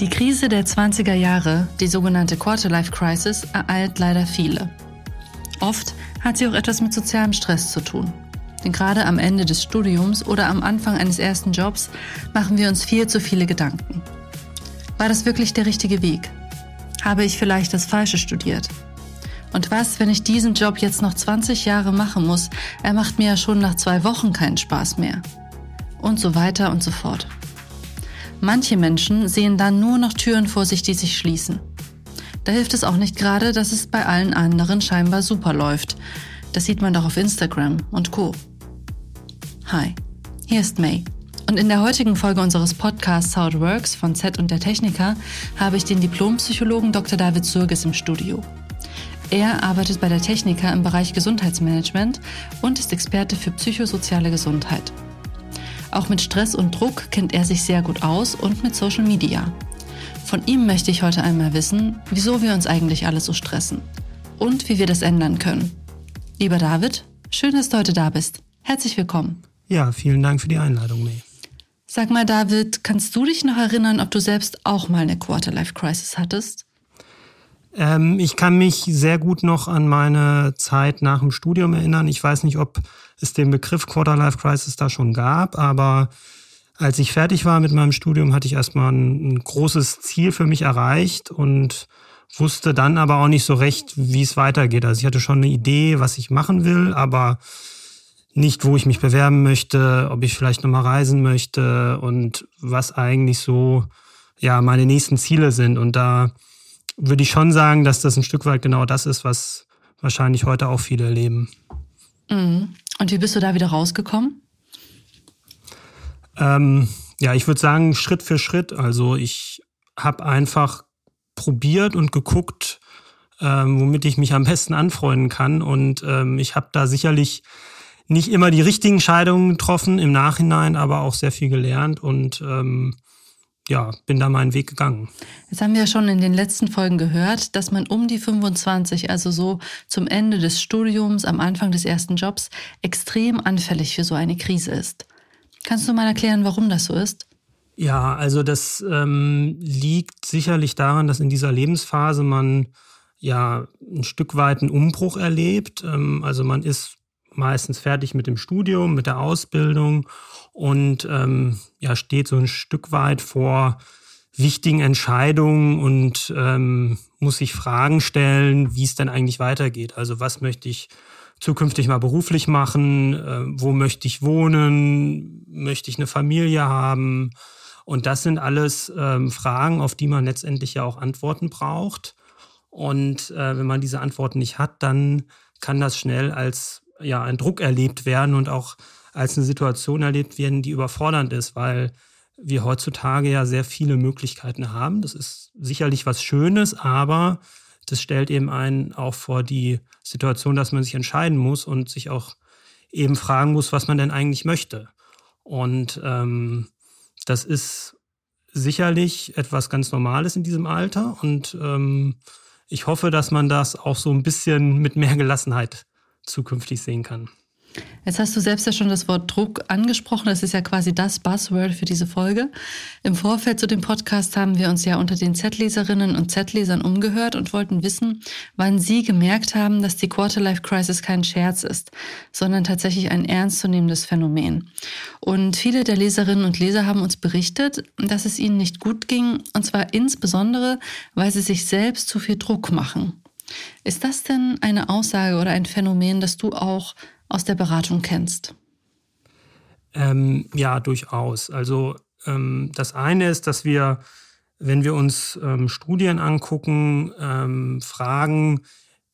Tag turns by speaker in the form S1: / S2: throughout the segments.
S1: Die Krise der 20er Jahre, die sogenannte Quarterlife Crisis, ereilt leider viele. Oft hat sie auch etwas mit sozialem Stress zu tun. Denn gerade am Ende des Studiums oder am Anfang eines ersten Jobs machen wir uns viel zu viele Gedanken. War das wirklich der richtige Weg? Habe ich vielleicht das Falsche studiert? Und was, wenn ich diesen Job jetzt noch 20 Jahre machen muss? Er macht mir ja schon nach zwei Wochen keinen Spaß mehr. Und so weiter und so fort. Manche Menschen sehen dann nur noch Türen vor sich, die sich schließen. Da hilft es auch nicht gerade, dass es bei allen anderen scheinbar super läuft. Das sieht man doch auf Instagram und Co. Hi, hier ist May. Und in der heutigen Folge unseres Podcasts How It Works von Z und der Techniker habe ich den Diplompsychologen Dr. David Surges im Studio. Er arbeitet bei der Techniker im Bereich Gesundheitsmanagement und ist Experte für psychosoziale Gesundheit. Auch mit Stress und Druck kennt er sich sehr gut aus und mit Social Media. Von ihm möchte ich heute einmal wissen, wieso wir uns eigentlich alle so stressen und wie wir das ändern können. Lieber David, schön, dass du heute da bist. Herzlich willkommen.
S2: Ja, vielen Dank für die Einladung, May.
S1: Sag mal, David, kannst du dich noch erinnern, ob du selbst auch mal eine Quarterlife-Crisis hattest?
S2: Ähm, ich kann mich sehr gut noch an meine Zeit nach dem Studium erinnern. Ich weiß nicht, ob es den Begriff Quarterlife Crisis da schon gab, aber als ich fertig war mit meinem Studium, hatte ich erstmal ein, ein großes Ziel für mich erreicht und wusste dann aber auch nicht so recht, wie es weitergeht. Also ich hatte schon eine Idee, was ich machen will, aber nicht, wo ich mich bewerben möchte, ob ich vielleicht nochmal reisen möchte und was eigentlich so ja meine nächsten Ziele sind. Und da würde ich schon sagen, dass das ein Stück weit genau das ist, was wahrscheinlich heute auch viele erleben.
S1: Mhm. Und wie bist du da wieder rausgekommen?
S2: Ähm, ja, ich würde sagen, Schritt für Schritt. Also ich habe einfach probiert und geguckt, ähm, womit ich mich am besten anfreunden kann. Und ähm, ich habe da sicherlich nicht immer die richtigen Entscheidungen getroffen im Nachhinein, aber auch sehr viel gelernt und ähm, ja, bin da meinen Weg gegangen.
S1: Jetzt haben wir ja schon in den letzten Folgen gehört, dass man um die 25, also so zum Ende des Studiums, am Anfang des ersten Jobs, extrem anfällig für so eine Krise ist. Kannst du mal erklären, warum das so ist?
S2: Ja, also das ähm, liegt sicherlich daran, dass in dieser Lebensphase man ja ein Stück weit einen Umbruch erlebt. Ähm, also man ist meistens fertig mit dem Studium, mit der Ausbildung und ähm, ja, steht so ein Stück weit vor wichtigen Entscheidungen und ähm, muss sich Fragen stellen, wie es denn eigentlich weitergeht. Also was möchte ich zukünftig mal beruflich machen? Äh, wo möchte ich wohnen? Möchte ich eine Familie haben? Und das sind alles ähm, Fragen, auf die man letztendlich ja auch Antworten braucht. Und äh, wenn man diese Antworten nicht hat, dann kann das schnell als ja, ein Druck erlebt werden und auch als eine Situation erlebt werden, die überfordernd ist, weil wir heutzutage ja sehr viele Möglichkeiten haben. Das ist sicherlich was Schönes, aber das stellt eben einen auch vor die Situation, dass man sich entscheiden muss und sich auch eben fragen muss, was man denn eigentlich möchte. Und ähm, das ist sicherlich etwas ganz Normales in diesem Alter und ähm, ich hoffe, dass man das auch so ein bisschen mit mehr Gelassenheit zukünftig sehen kann.
S1: Jetzt hast du selbst ja schon das Wort Druck angesprochen. Das ist ja quasi das Buzzword für diese Folge. Im Vorfeld zu dem Podcast haben wir uns ja unter den Z-Leserinnen und Z-Lesern umgehört und wollten wissen, wann sie gemerkt haben, dass die Quarterlife Crisis kein Scherz ist, sondern tatsächlich ein ernstzunehmendes Phänomen. Und viele der Leserinnen und Leser haben uns berichtet, dass es ihnen nicht gut ging, und zwar insbesondere, weil sie sich selbst zu viel Druck machen. Ist das denn eine Aussage oder ein Phänomen, das du auch aus der Beratung kennst?
S2: Ähm, ja, durchaus. Also ähm, das eine ist, dass wir, wenn wir uns ähm, Studien angucken, ähm, fragen,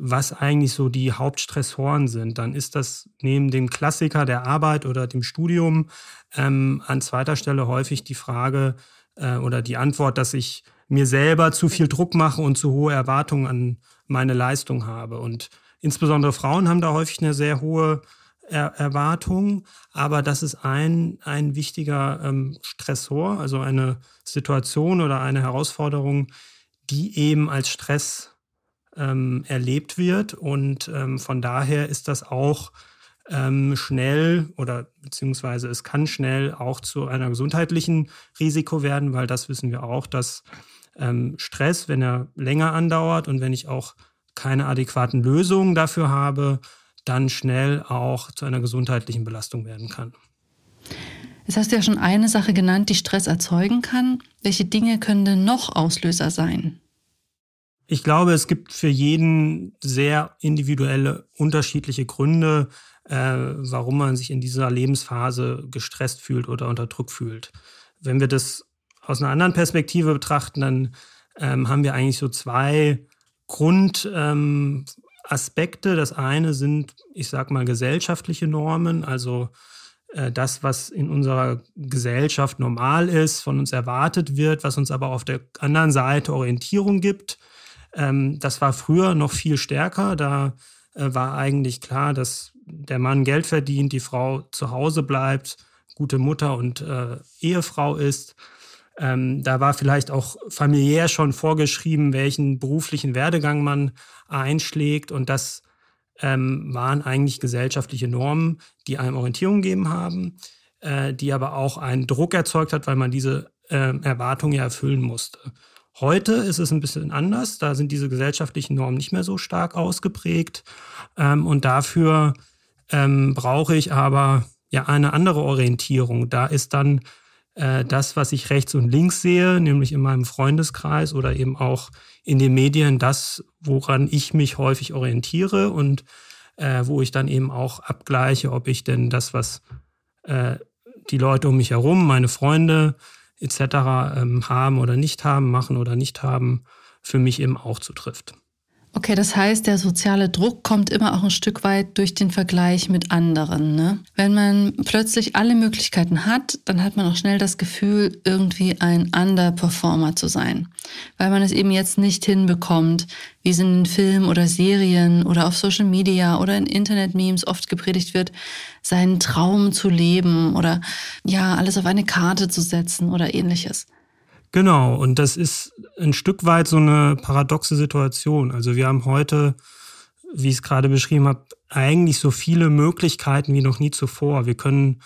S2: was eigentlich so die Hauptstressoren sind, dann ist das neben dem Klassiker der Arbeit oder dem Studium ähm, an zweiter Stelle häufig die Frage äh, oder die Antwort, dass ich mir selber zu viel Druck mache und zu hohe Erwartungen an meine Leistung habe. Und insbesondere Frauen haben da häufig eine sehr hohe er Erwartung, aber das ist ein, ein wichtiger ähm, Stressor, also eine Situation oder eine Herausforderung, die eben als Stress ähm, erlebt wird. Und ähm, von daher ist das auch ähm, schnell oder beziehungsweise es kann schnell auch zu einer gesundheitlichen Risiko werden, weil das wissen wir auch, dass ähm, Stress, wenn er länger andauert und wenn ich auch keine adäquaten Lösungen dafür habe, dann schnell auch zu einer gesundheitlichen Belastung werden kann.
S1: Jetzt hast du ja schon eine Sache genannt, die Stress erzeugen kann. Welche Dinge können denn noch Auslöser sein?
S2: Ich glaube, es gibt für jeden sehr individuelle, unterschiedliche Gründe, äh, warum man sich in dieser Lebensphase gestresst fühlt oder unter Druck fühlt. Wenn wir das aus einer anderen Perspektive betrachten, dann ähm, haben wir eigentlich so zwei Grundaspekte. Ähm, das eine sind, ich sag mal, gesellschaftliche Normen, also äh, das, was in unserer Gesellschaft normal ist, von uns erwartet wird, was uns aber auf der anderen Seite Orientierung gibt. Ähm, das war früher noch viel stärker. Da äh, war eigentlich klar, dass der Mann Geld verdient, die Frau zu Hause bleibt, gute Mutter und äh, Ehefrau ist. Ähm, da war vielleicht auch familiär schon vorgeschrieben, welchen beruflichen Werdegang man einschlägt. Und das ähm, waren eigentlich gesellschaftliche Normen, die einem Orientierung gegeben haben, äh, die aber auch einen Druck erzeugt hat, weil man diese äh, Erwartungen ja erfüllen musste. Heute ist es ein bisschen anders. Da sind diese gesellschaftlichen Normen nicht mehr so stark ausgeprägt. Ähm, und dafür ähm, brauche ich aber ja eine andere Orientierung. Da ist dann äh, das, was ich rechts und links sehe, nämlich in meinem Freundeskreis oder eben auch in den Medien, das, woran ich mich häufig orientiere und äh, wo ich dann eben auch abgleiche, ob ich denn das, was äh, die Leute um mich herum, meine Freunde, etc. Ähm, haben oder nicht haben, machen oder nicht haben, für mich eben auch zutrifft.
S1: Okay, das heißt, der soziale Druck kommt immer auch ein Stück weit durch den Vergleich mit anderen. Ne? Wenn man plötzlich alle Möglichkeiten hat, dann hat man auch schnell das Gefühl, irgendwie ein Underperformer zu sein, weil man es eben jetzt nicht hinbekommt, wie es in Filmen oder Serien oder auf Social Media oder in Internet-Memes oft gepredigt wird, seinen Traum zu leben oder ja, alles auf eine Karte zu setzen oder ähnliches.
S2: Genau, und das ist ein Stück weit so eine paradoxe Situation. Also wir haben heute, wie ich es gerade beschrieben habe, eigentlich so viele Möglichkeiten wie noch nie zuvor. Wir können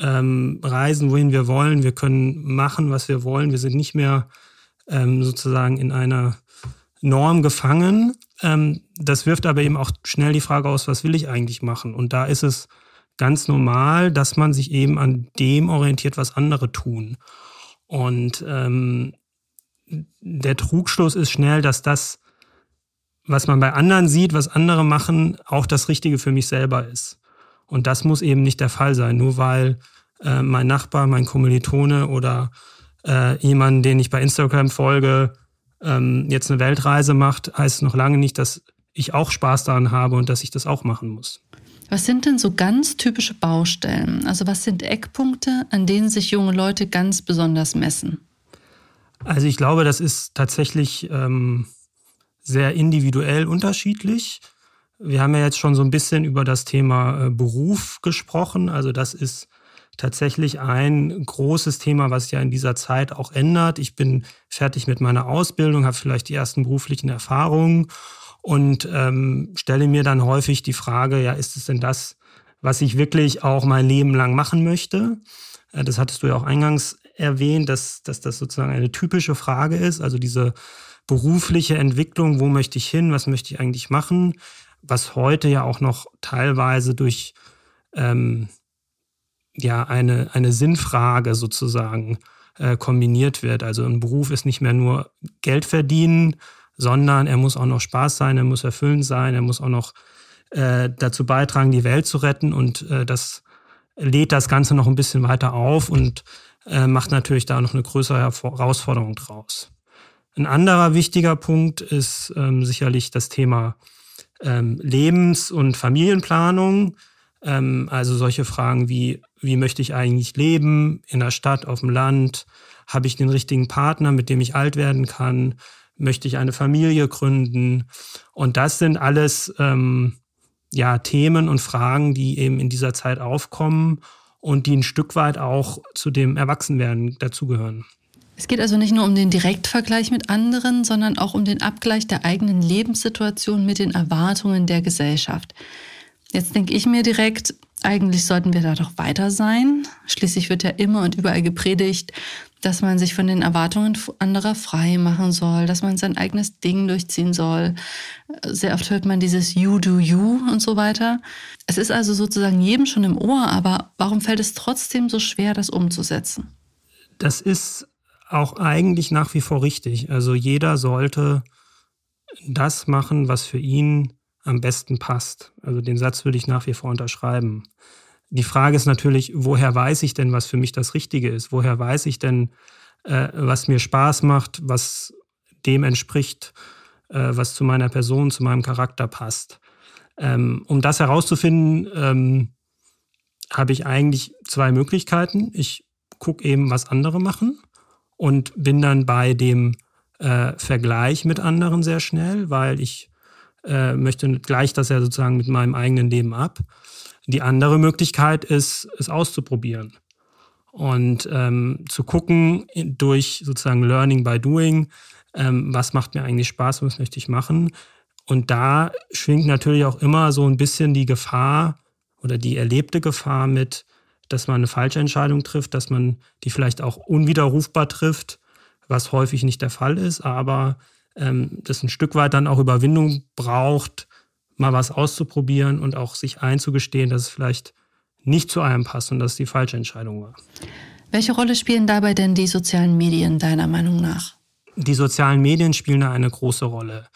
S2: ähm, reisen, wohin wir wollen, wir können machen, was wir wollen. Wir sind nicht mehr ähm, sozusagen in einer Norm gefangen. Ähm, das wirft aber eben auch schnell die Frage aus, was will ich eigentlich machen? Und da ist es ganz normal, dass man sich eben an dem orientiert, was andere tun. Und ähm, der Trugschluss ist schnell, dass das, was man bei anderen sieht, was andere machen, auch das Richtige für mich selber ist. Und das muss eben nicht der Fall sein, nur weil äh, mein Nachbar, mein Kommilitone oder äh, jemand, den ich bei Instagram folge, ähm, jetzt eine Weltreise macht, heißt es noch lange nicht, dass ich auch Spaß daran habe und dass ich das auch machen muss.
S1: Was sind denn so ganz typische Baustellen? Also was sind Eckpunkte, an denen sich junge Leute ganz besonders messen?
S2: Also ich glaube, das ist tatsächlich ähm, sehr individuell unterschiedlich. Wir haben ja jetzt schon so ein bisschen über das Thema äh, Beruf gesprochen. Also das ist tatsächlich ein großes Thema, was ja in dieser Zeit auch ändert. Ich bin fertig mit meiner Ausbildung, habe vielleicht die ersten beruflichen Erfahrungen und ähm, stelle mir dann häufig die Frage, ja, ist es denn das, was ich wirklich auch mein Leben lang machen möchte? Äh, das hattest du ja auch eingangs erwähnt, dass, dass das sozusagen eine typische Frage ist, also diese berufliche Entwicklung, wo möchte ich hin, was möchte ich eigentlich machen, was heute ja auch noch teilweise durch ähm, ja eine, eine Sinnfrage sozusagen äh, kombiniert wird. Also ein Beruf ist nicht mehr nur Geld verdienen, sondern er muss auch noch Spaß sein, er muss erfüllend sein, er muss auch noch äh, dazu beitragen, die Welt zu retten und äh, das lädt das Ganze noch ein bisschen weiter auf und äh, macht natürlich da noch eine größere Herausforderung draus. Ein anderer wichtiger Punkt ist ähm, sicherlich das Thema ähm, Lebens- und Familienplanung. Ähm, also solche Fragen wie, wie möchte ich eigentlich leben, in der Stadt, auf dem Land? Habe ich den richtigen Partner, mit dem ich alt werden kann? Möchte ich eine Familie gründen? Und das sind alles ähm, ja Themen und Fragen, die eben in dieser Zeit aufkommen und die ein Stück weit auch zu dem Erwachsenwerden dazugehören.
S1: Es geht also nicht nur um den Direktvergleich mit anderen, sondern auch um den Abgleich der eigenen Lebenssituation mit den Erwartungen der Gesellschaft. Jetzt denke ich mir direkt, eigentlich sollten wir da doch weiter sein. Schließlich wird ja immer und überall gepredigt, dass man sich von den Erwartungen anderer frei machen soll, dass man sein eigenes Ding durchziehen soll. Sehr oft hört man dieses You do you und so weiter. Es ist also sozusagen jedem schon im Ohr, aber warum fällt es trotzdem so schwer, das umzusetzen?
S2: Das ist auch eigentlich nach wie vor richtig. Also jeder sollte das machen, was für ihn am besten passt. Also den Satz würde ich nach wie vor unterschreiben. Die Frage ist natürlich, woher weiß ich denn, was für mich das Richtige ist? Woher weiß ich denn, äh, was mir Spaß macht, was dem entspricht, äh, was zu meiner Person, zu meinem Charakter passt? Ähm, um das herauszufinden, ähm, habe ich eigentlich zwei Möglichkeiten. Ich gucke eben, was andere machen und bin dann bei dem äh, Vergleich mit anderen sehr schnell, weil ich äh, möchte gleich das ja sozusagen mit meinem eigenen Leben ab. Die andere Möglichkeit ist, es auszuprobieren und ähm, zu gucken durch sozusagen Learning by Doing, ähm, was macht mir eigentlich Spaß, was möchte ich machen. Und da schwingt natürlich auch immer so ein bisschen die Gefahr oder die erlebte Gefahr mit, dass man eine falsche Entscheidung trifft, dass man die vielleicht auch unwiderrufbar trifft, was häufig nicht der Fall ist, aber ähm, das ein Stück weit dann auch Überwindung braucht, mal was auszuprobieren und auch sich einzugestehen, dass es vielleicht nicht zu einem passt und dass es die falsche Entscheidung war.
S1: Welche Rolle spielen dabei denn die sozialen Medien deiner Meinung nach?
S2: Die sozialen Medien spielen da eine große Rolle.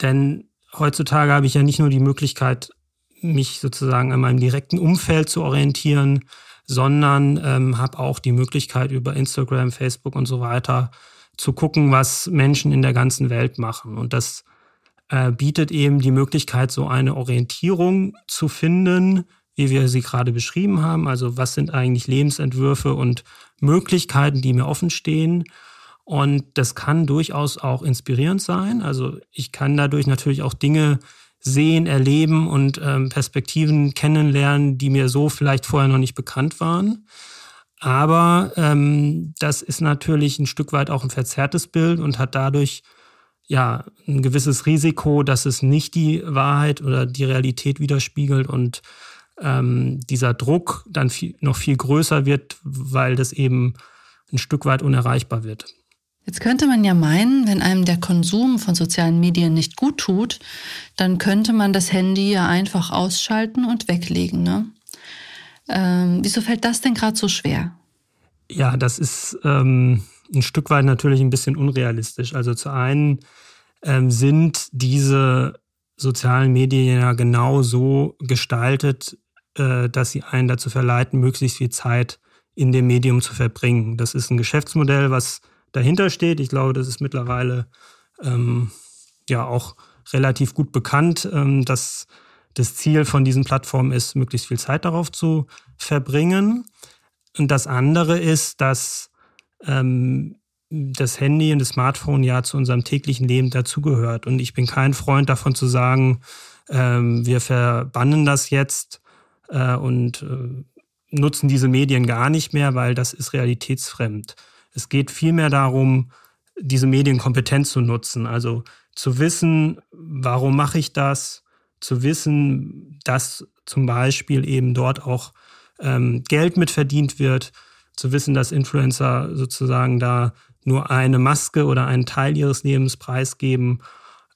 S2: Denn heutzutage habe ich ja nicht nur die Möglichkeit, mich sozusagen an meinem direkten Umfeld zu orientieren, sondern ähm, habe auch die Möglichkeit über Instagram, Facebook und so weiter zu gucken, was Menschen in der ganzen Welt machen. Und das äh, bietet eben die Möglichkeit, so eine Orientierung zu finden, wie wir sie gerade beschrieben haben. Also was sind eigentlich Lebensentwürfe und Möglichkeiten, die mir offen stehen. Und das kann durchaus auch inspirierend sein. Also ich kann dadurch natürlich auch Dinge sehen, erleben und ähm, Perspektiven kennenlernen, die mir so vielleicht vorher noch nicht bekannt waren. Aber ähm, das ist natürlich ein Stück weit auch ein verzerrtes Bild und hat dadurch ja ein gewisses Risiko, dass es nicht die Wahrheit oder die Realität widerspiegelt und ähm, dieser Druck dann viel, noch viel größer wird, weil das eben ein Stück weit unerreichbar wird.
S1: Jetzt könnte man ja meinen, wenn einem der Konsum von sozialen Medien nicht gut tut, dann könnte man das Handy ja einfach ausschalten und weglegen. Ne? Ähm, wieso fällt das denn gerade so schwer?
S2: Ja, das ist ähm, ein Stück weit natürlich ein bisschen unrealistisch. Also zu einen ähm, sind diese sozialen Medien ja genau so gestaltet, äh, dass sie einen dazu verleiten, möglichst viel Zeit in dem Medium zu verbringen. Das ist ein Geschäftsmodell, was dahinter steht. Ich glaube, das ist mittlerweile ähm, ja auch relativ gut bekannt, ähm, dass das Ziel von diesen Plattformen ist, möglichst viel Zeit darauf zu verbringen. Und das andere ist, dass ähm, das Handy und das Smartphone ja zu unserem täglichen Leben dazugehört. Und ich bin kein Freund davon zu sagen, ähm, wir verbannen das jetzt äh, und äh, nutzen diese Medien gar nicht mehr, weil das ist realitätsfremd. Es geht vielmehr darum, diese Medien kompetent zu nutzen. Also zu wissen, warum mache ich das, zu wissen, dass zum Beispiel eben dort auch ähm, Geld mit verdient wird, zu wissen, dass Influencer sozusagen da nur eine Maske oder einen Teil ihres Lebens preisgeben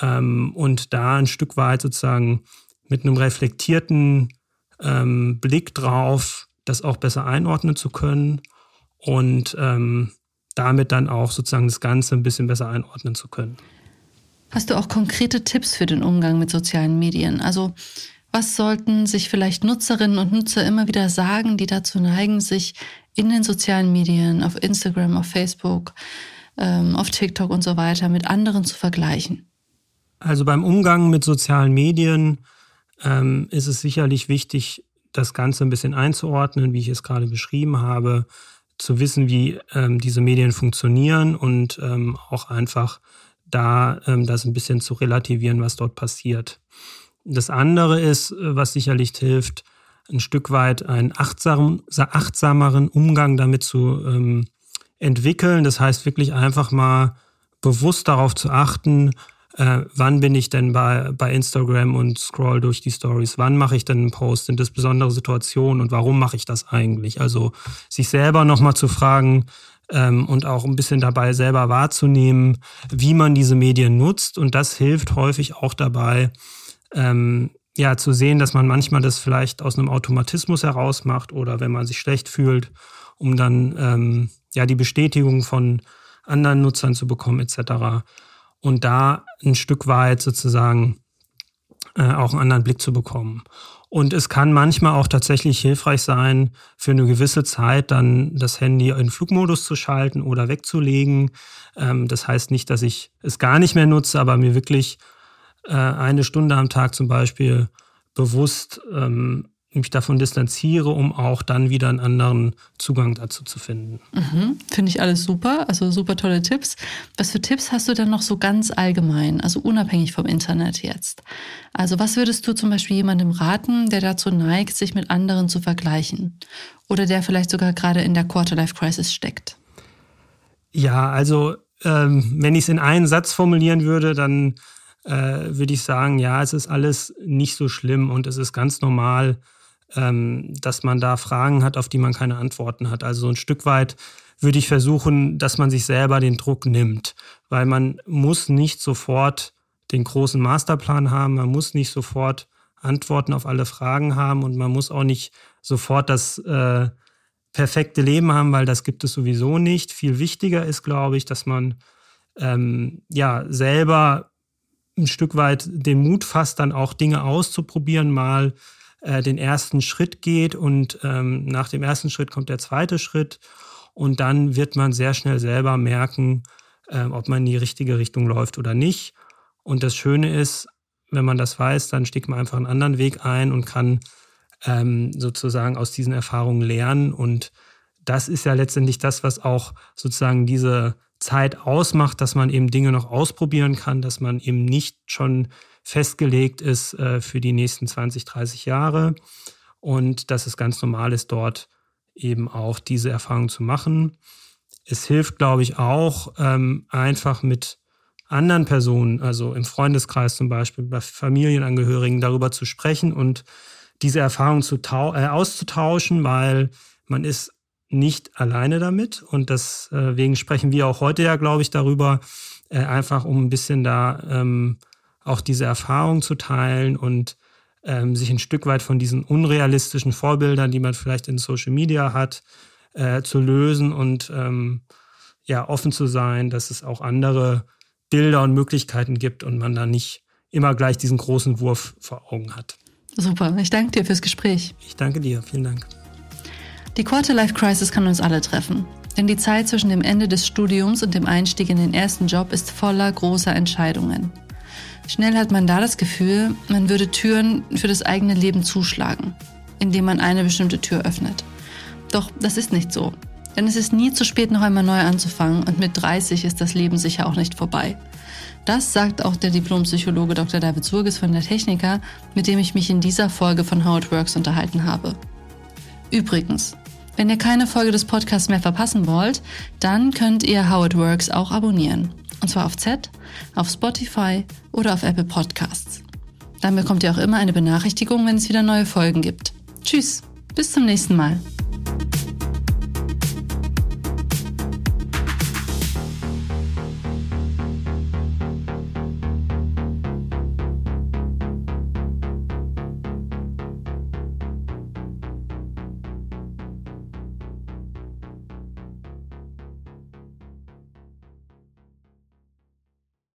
S2: ähm, und da ein Stück weit sozusagen mit einem reflektierten ähm, Blick drauf, das auch besser einordnen zu können und ähm, damit dann auch sozusagen das Ganze ein bisschen besser einordnen zu können.
S1: Hast du auch konkrete Tipps für den Umgang mit sozialen Medien? Also was sollten sich vielleicht Nutzerinnen und Nutzer immer wieder sagen, die dazu neigen, sich in den sozialen Medien, auf Instagram, auf Facebook, ähm, auf TikTok und so weiter mit anderen zu vergleichen?
S2: Also beim Umgang mit sozialen Medien ähm, ist es sicherlich wichtig, das Ganze ein bisschen einzuordnen, wie ich es gerade beschrieben habe, zu wissen, wie ähm, diese Medien funktionieren und ähm, auch einfach da ähm, das ein bisschen zu relativieren, was dort passiert. Das andere ist, äh, was sicherlich hilft, ein Stück weit einen achtsam, achtsameren Umgang damit zu ähm, entwickeln. Das heißt wirklich einfach mal bewusst darauf zu achten, äh, wann bin ich denn bei, bei Instagram und scroll durch die Stories, wann mache ich denn einen Post, sind das besondere Situationen und warum mache ich das eigentlich? Also sich selber nochmal zu fragen ähm, und auch ein bisschen dabei selber wahrzunehmen, wie man diese Medien nutzt und das hilft häufig auch dabei, ähm, ja, zu sehen, dass man manchmal das vielleicht aus einem Automatismus heraus macht oder wenn man sich schlecht fühlt, um dann ähm, ja die Bestätigung von anderen Nutzern zu bekommen etc. Und da ein Stück weit sozusagen äh, auch einen anderen Blick zu bekommen. Und es kann manchmal auch tatsächlich hilfreich sein, für eine gewisse Zeit dann das Handy in Flugmodus zu schalten oder wegzulegen. Ähm, das heißt nicht, dass ich es gar nicht mehr nutze, aber mir wirklich äh, eine Stunde am Tag zum Beispiel bewusst ähm, mich davon distanziere, um auch dann wieder einen anderen Zugang dazu zu finden.
S1: Mhm, Finde ich alles super, also super tolle Tipps. Was für Tipps hast du denn noch so ganz allgemein, also unabhängig vom Internet jetzt? Also was würdest du zum Beispiel jemandem raten, der dazu neigt, sich mit anderen zu vergleichen oder der vielleicht sogar gerade in der Quarter-Life-Crisis steckt?
S2: Ja, also ähm, wenn ich es in einen Satz formulieren würde, dann äh, würde ich sagen, ja, es ist alles nicht so schlimm und es ist ganz normal, ähm, dass man da Fragen hat, auf die man keine Antworten hat. Also so ein Stück weit würde ich versuchen, dass man sich selber den Druck nimmt, weil man muss nicht sofort den großen Masterplan haben, man muss nicht sofort Antworten auf alle Fragen haben und man muss auch nicht sofort das äh, perfekte Leben haben, weil das gibt es sowieso nicht. Viel wichtiger ist, glaube ich, dass man ähm, ja selber ein Stück weit den Mut fasst, dann auch Dinge auszuprobieren, mal äh, den ersten Schritt geht und ähm, nach dem ersten Schritt kommt der zweite Schritt und dann wird man sehr schnell selber merken, äh, ob man in die richtige Richtung läuft oder nicht. Und das Schöne ist, wenn man das weiß, dann steckt man einfach einen anderen Weg ein und kann ähm, sozusagen aus diesen Erfahrungen lernen. Und das ist ja letztendlich das, was auch sozusagen diese Zeit ausmacht, dass man eben Dinge noch ausprobieren kann, dass man eben nicht schon festgelegt ist äh, für die nächsten 20, 30 Jahre und dass es ganz normal ist, dort eben auch diese Erfahrung zu machen. Es hilft, glaube ich, auch ähm, einfach mit anderen Personen, also im Freundeskreis zum Beispiel, bei Familienangehörigen darüber zu sprechen und diese Erfahrung zu äh, auszutauschen, weil man ist nicht alleine damit und deswegen sprechen wir auch heute ja, glaube ich, darüber, äh, einfach um ein bisschen da ähm, auch diese Erfahrung zu teilen und ähm, sich ein Stück weit von diesen unrealistischen Vorbildern, die man vielleicht in Social Media hat, äh, zu lösen und ähm, ja offen zu sein, dass es auch andere Bilder und Möglichkeiten gibt und man da nicht immer gleich diesen großen Wurf vor Augen hat.
S1: Super, ich danke dir fürs Gespräch.
S2: Ich danke dir, vielen Dank.
S1: Die Quarter-Life-Crisis kann uns alle treffen. Denn die Zeit zwischen dem Ende des Studiums und dem Einstieg in den ersten Job ist voller großer Entscheidungen. Schnell hat man da das Gefühl, man würde Türen für das eigene Leben zuschlagen, indem man eine bestimmte Tür öffnet. Doch das ist nicht so. Denn es ist nie zu spät, noch einmal neu anzufangen und mit 30 ist das Leben sicher auch nicht vorbei. Das sagt auch der Diplompsychologe Dr. David Surges von der Techniker, mit dem ich mich in dieser Folge von How It Works unterhalten habe. Übrigens, wenn ihr keine Folge des Podcasts mehr verpassen wollt, dann könnt ihr How It Works auch abonnieren. Und zwar auf Z, auf Spotify oder auf Apple Podcasts. Dann bekommt ihr auch immer eine Benachrichtigung, wenn es wieder neue Folgen gibt. Tschüss, bis zum nächsten Mal.